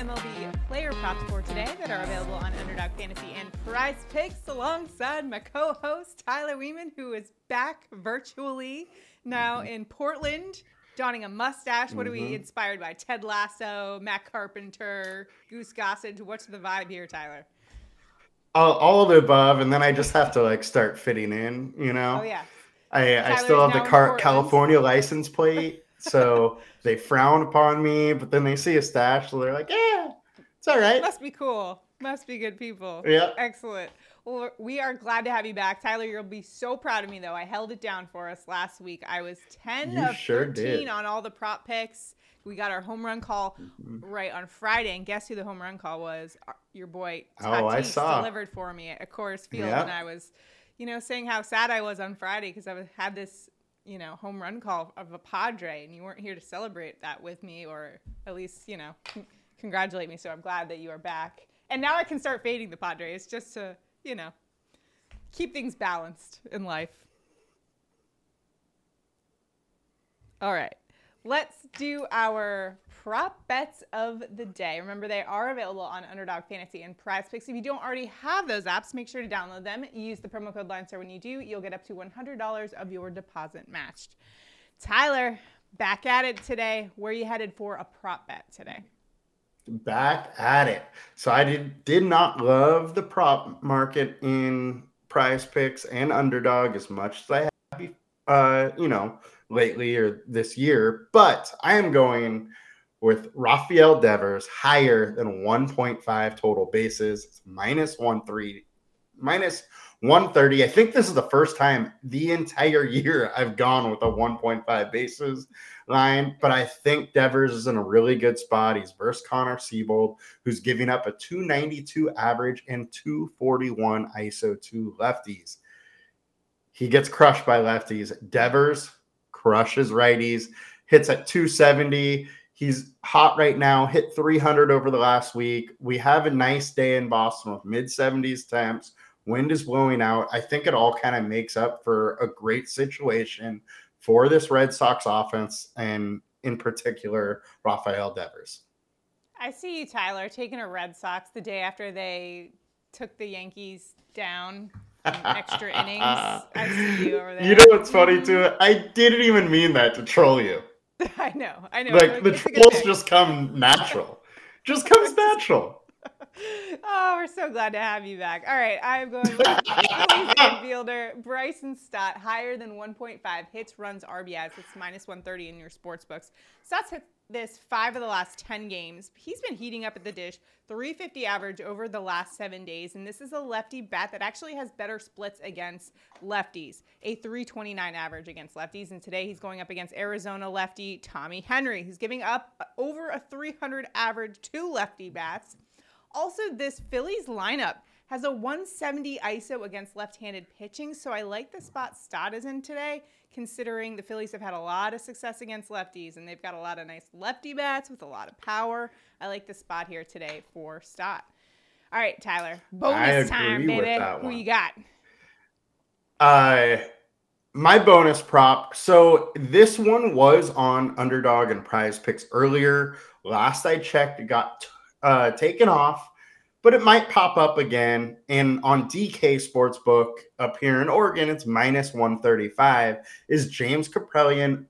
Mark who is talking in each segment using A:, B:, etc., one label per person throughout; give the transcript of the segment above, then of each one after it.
A: MLB player props for today that are available on Underdog Fantasy and Prize Picks alongside my co host, Tyler Wiemann, who is back virtually now in Portland, donning a mustache. What are we
B: Mhm.
A: inspired by? Ted Lasso, Matt Carpenter, Goose Gossage. What's the vibe here, Tyler?
B: all, all of the above, and then I just have to like start fitting in. You know,
A: Oh, yeah.
B: I, I still have the car- California license plate, so they frown upon me. But then they see a stash, so they're like, "Yeah, it's all right."
A: Must be cool. Must be good people.
B: Yeah.
A: Excellent. Well, we are glad to have you back. Tyler, you'll be so proud of me, though. I held it down for us last week. I was 10
B: You
A: of
B: sure
A: 13
B: did.
A: on all the prop picks. We got our home run call
B: Mm-hmm.
A: right on Friday. And guess who the home run call was? Your boy
B: Oh, I saw.
A: delivered for me at Coors Field.
B: Yeah.
A: And I was, you know, saying how sad I was on Friday because I was- had this, you know, home run call of a Padre. And you weren't here to celebrate that with me or at least, you know, congratulate me. So I'm glad that you are back. And now I can start fading the Padres just to, you know, keep things balanced in life. All right. Let's do our prop bets of the day. Remember, they are available on Underdog Fantasy and Prize Picks. If you don't already have those apps, make sure to download them. Use the promo code LINESTAR when you do. You'll get up to $100 of your deposit matched. Tyler, back at it today. Where are you headed for a prop bet today?
B: Back at it. So I did did not love the prop market in prize picks and underdog as much as I have uh, you know, lately or this year, but I am going with Rafael Devers higher than 1.5 total bases. Minus one three, minus 130. I think this is the first time the entire year I've gone with a 1.5 bases line, but I think Devers is in a really good spot. He's versus Connor Seabold, who's giving up a 292 average and 241 ISO to lefties. He gets crushed by lefties. Devers crushes righties, hits at 270. He's hot right now, hit 300 over the last week. We have a nice day in Boston with mid 70s temps. Wind is blowing out. I think it all kind of makes up for a great situation for this Red Sox offense and in particular Rafael Devers.
A: I see you, Tyler, taking a Red Sox the day after they took the Yankees down extra innings. I see you over there.
B: You know what's funny too? I didn't even mean that to troll you.
A: I know, I know.
B: Like the
A: It's a good
B: trolls just come natural. Just comes natural.
A: Oh, we're so glad to have you back. All right, I'm going with infielder Bryson Stott, higher than 1.5 hits, runs, RBIs. It's minus 130 in your sports books. Stott's hit this five of the last 10 games. He's been heating up at the dish, 350 average over the last seven days, and this is a lefty bat that actually has better splits against lefties, a 329 average against lefties. And today he's going up against Arizona lefty Tommy Henry, who's giving up over a 300 average to lefty bats. Also, this Phillies lineup has a 170 ISO against left-handed pitching, so I like the spot Stott is in today, considering the Phillies have had a lot of success against lefties, and they've got a lot of nice lefty bats with a lot of power. I like the spot here today for Stott. All right, Tyler, bonus time, baby. Who you got?
B: Uh my bonus prop. So this one was on underdog and prize picks earlier. Last I checked, it got uh, taken off, but it might pop up again. And on DK Sportsbook up here in Oregon, it's minus 135. Is James Kaprielian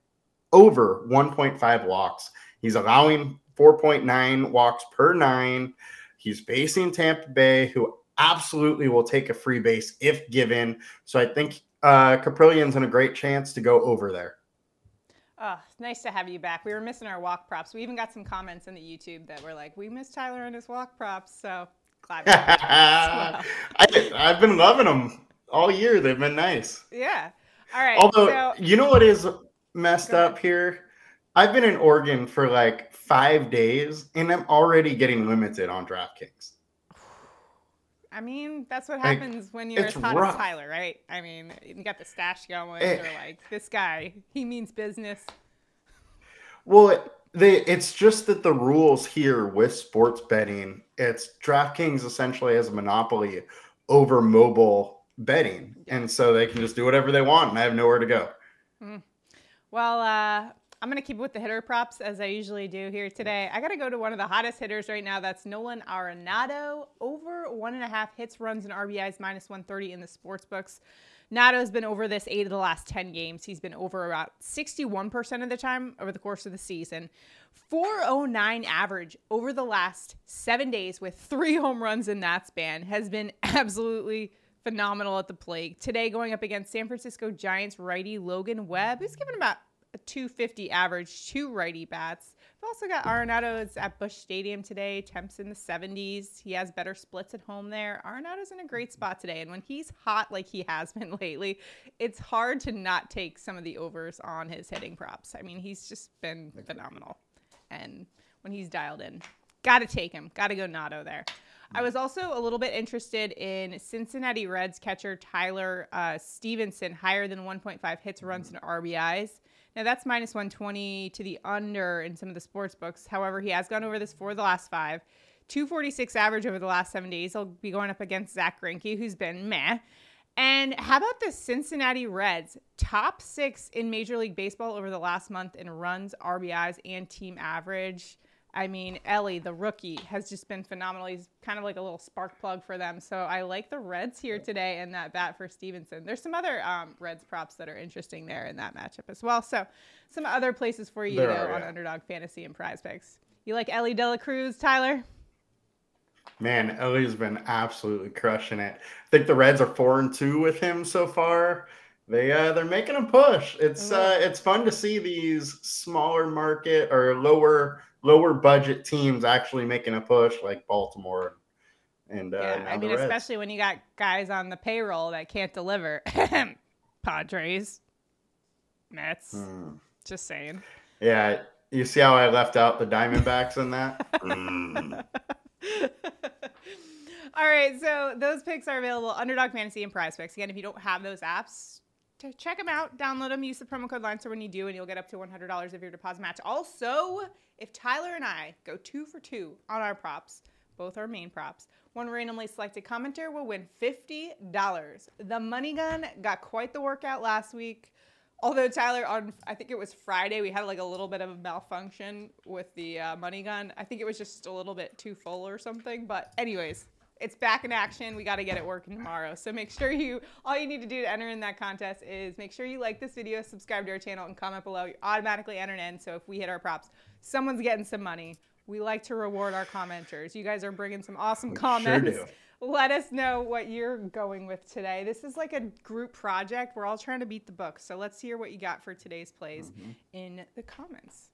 B: over 1.5 walks? He's allowing 4.9 walks per nine. He's facing Tampa Bay, who absolutely will take a free base if given. So I think uh, Kaprielian's in a great chance to go over there.
A: Oh, it's nice to have you back. We were missing our walk props. We even got some comments in the YouTube that were like, "We miss Tyler and his walk props." So glad. we're back as well.
B: I, I've been loving them all year. They've been nice.
A: Yeah. All right.
B: Although,
A: so
B: you know what is messed
A: ahead.
B: up here? I've been in Oregon for like five days and I'm already getting limited on DraftKings.
A: I mean, that's what
B: Like,
A: happens when you're as hot
B: rough.
A: as Tyler, right? I mean, you got the stash going.
B: Eh.
A: They're like, this guy, he means business.
B: Well, it, they, it's just that the rules here with sports betting, it's DraftKings essentially has a monopoly over mobile betting. And so they can just do whatever they want and I have nowhere to go.
A: Well, uh, I'm going to keep with the hitter props as I usually do here today. I got to go to one of the hottest hitters right now. That's Nolan Arenado. Over one and a half hits, runs, and RBIs, minus 130 in the sports books. Nado's been over this eight of the last 10 games. He's been over about 61% of the time over the course of the season. 409 average over the last seven days with three home runs in that span has been absolutely phenomenal at the plate. Today, going up against San Francisco Giants righty Logan Webb, who's given about a 250 average, two righty bats. We've also got Arenado's at Busch Stadium today, temps in the 70s. He has better splits at home there. Arenado's in a great spot today. And when he's hot like he has been lately, it's hard to not take some of the overs on his hitting props. I mean, he's just been phenomenal. And when he's dialed in, got to take him. Got to go Nado there. I was also a little bit interested in Cincinnati Reds catcher Tyler uh, Stephenson, higher than 1.5 hits, runs, and RBIs. Now that's minus 120 to the under in some of the sports books. However, he has gone over this for the last five. 246 average over the last seven days. He'll be going up against Zack Greinke, who's been meh. And how about the Cincinnati Reds? Top six in Major League Baseball over the last month in runs, RBIs, and team average. I mean, Elly, the rookie, has just been phenomenal. He's kind of like a little spark plug for them. So I like the Reds here today and that bat for Stephenson. There's some other um, Reds props that are interesting there in that matchup as well. So some other places for you there to go are, on yeah. Underdog Fantasy and Prize Picks. You like Elly De La Cruz, Tyler?
B: Man, Elly's been absolutely crushing it. I think the Reds are four and two with him so far. They uh, they're making a push. It's uh, it's fun to see these smaller market or lower lower budget teams actually making a push, like Baltimore. And uh, yeah, I
A: mean, especially when you got guys on the payroll that can't deliver. Padres, Mets. Hmm. Just saying.
B: Yeah, you see how I left out the Diamondbacks in that. mm.
A: All right, so those picks are available Underdog Fantasy and Prize Picks. Again, if you don't have those apps, to check them out, download them, use the promo code LineStar when you do, and you'll get up to $100 of your deposit match. Also, if Tyler and I go two for two on our props, both our main props, one randomly selected commenter will win $50. The money gun got quite the workout last week. Although Tyler, on I think it was Friday, we had like a little bit of a malfunction with the uh, money gun. I think it was just a little bit too full or something. But anyways, it's back in action. We got to get it working tomorrow. So make sure you, all you need to do to enter in that contest is make sure you like this video, subscribe to our channel, and comment below. You automatically enter in. So if we hit our props, someone's getting some money. We like to reward our commenters. You guys are bringing some awesome we comments. Sure Let us know what you're going with today. This is like a group project. We're all trying to beat the book. So let's hear what you got for today's plays mm-hmm. in the comments.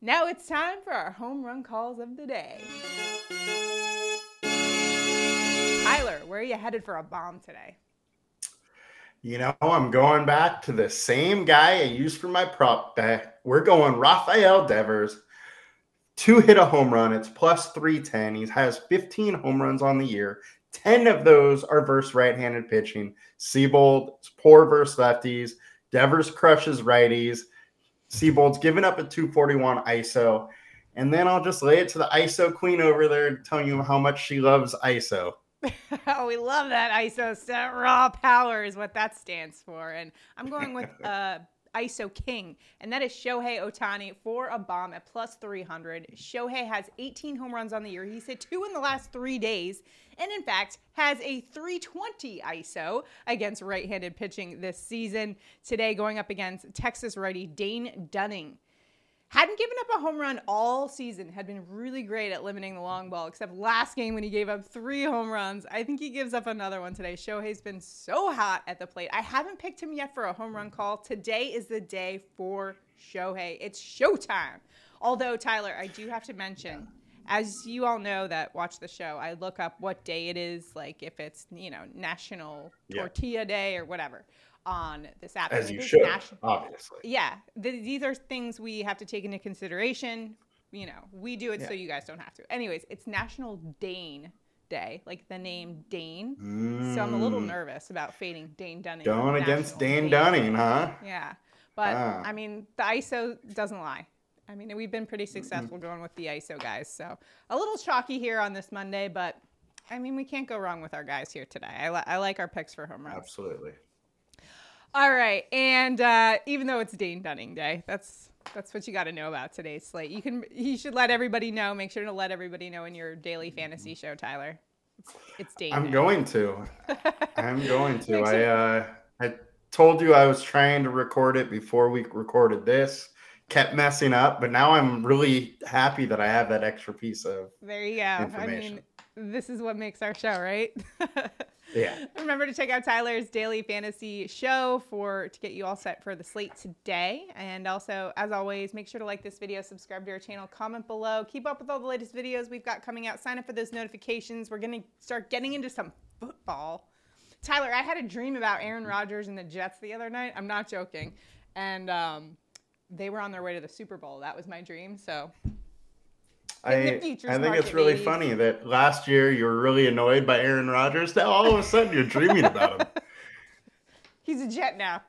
A: Now it's time for our home run calls of the day. Tyler, where are you headed for a bomb today?
B: You know, I'm going back to the same guy I used for my prop bet. We're going Rafael Devers. Two hit a home run. It's plus 310. He has 15 home runs on the year. 10 of those are versus right handed pitching. Seabold's poor versus lefties. Devers crushes righties. Seabold's giving up a 241 ISO. And then I'll just lay it to the ISO queen over there telling you how much she loves ISO.
A: oh, we love that ISO set. Raw power is what that stands for. And I'm going with uh, ISO King, and that is Shohei Ohtani for a bomb at plus 300. Shohei has 18 home runs on the year. He's hit two in the last three days, and in fact has a 320 ISO against right handed pitching this season. Today, going up against Texas righty Dane Dunning hadn't given up a home run all season, had been really great at limiting the long ball, except last game when he gave up three home runs. I think he gives up another one today. Shohei's been so hot at the plate. I haven't picked him yet for a home run call. Today is the day for Shohei. It's showtime. Although, Tyler, I do have to mention. As you all know that watch the show, I look up what day it is, like if it's, you know, National Tortilla yeah. Day or whatever on this app.
B: As you should, national, obviously.
A: Yeah, th- these are things we have to take into consideration. You know, we do it yeah. so you guys don't have to. Anyways, it's National Dane Day, like the name Dane. Mm. So I'm a little mm. nervous about fading Dane Dunning.
B: Going against Dane, Dane Dunning, huh?
A: Yeah, but ah. I mean, the ISO doesn't lie. I mean, we've been pretty successful mm-hmm. going with the ISO guys. So a little chalky here on this Monday, but I mean, we can't go wrong with our guys here today. I, li- I like our picks for home runs.
B: Absolutely.
A: All right, and uh, even though it's Dane Dunning Day, that's that's what you got to know about today's slate. You can you should let everybody know. Make sure to let everybody know in your daily fantasy show, Tyler. It's, it's Dane.
B: I'm
A: Day.
B: going to. I'm going to.
A: Make
B: I uh, I told you I was trying to record it before we recorded this. Kept messing up, but now I'm really happy that I have that extra piece of
A: There you go. I
B: information.
A: mean, this is what makes our show, right?
B: Yeah.
A: Remember to check out Tyler's daily fantasy show for to get you all set for the slate today. And also, as always, make sure to like this video, subscribe to our channel, comment below, keep up with all the latest videos we've got coming out. Sign up for those notifications. We're gonna start getting into some football. Tyler, I had a dream about Aaron Rodgers and the Jets the other night. I'm not joking, and um, they were on their way to the Super Bowl. That was my dream. So
B: I, I think
A: market,
B: it's really
A: baby.
B: funny that last year you were really annoyed by Aaron Rodgers. Now all of a sudden you're dreaming about him.
A: he's a Jet now.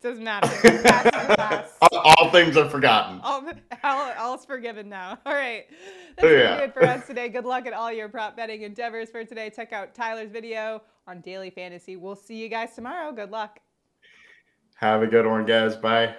A: Doesn't matter. Past is the past.
B: all, all things are forgotten.
A: All, all, all's forgiven now. All right. That's oh,
B: Yeah.
A: gonna it for us today. Good luck at all your prop betting endeavors for today. Check out Tyler's video on Daily Fantasy. We'll see you guys tomorrow. Good luck.
B: Have a good one, guys. Bye.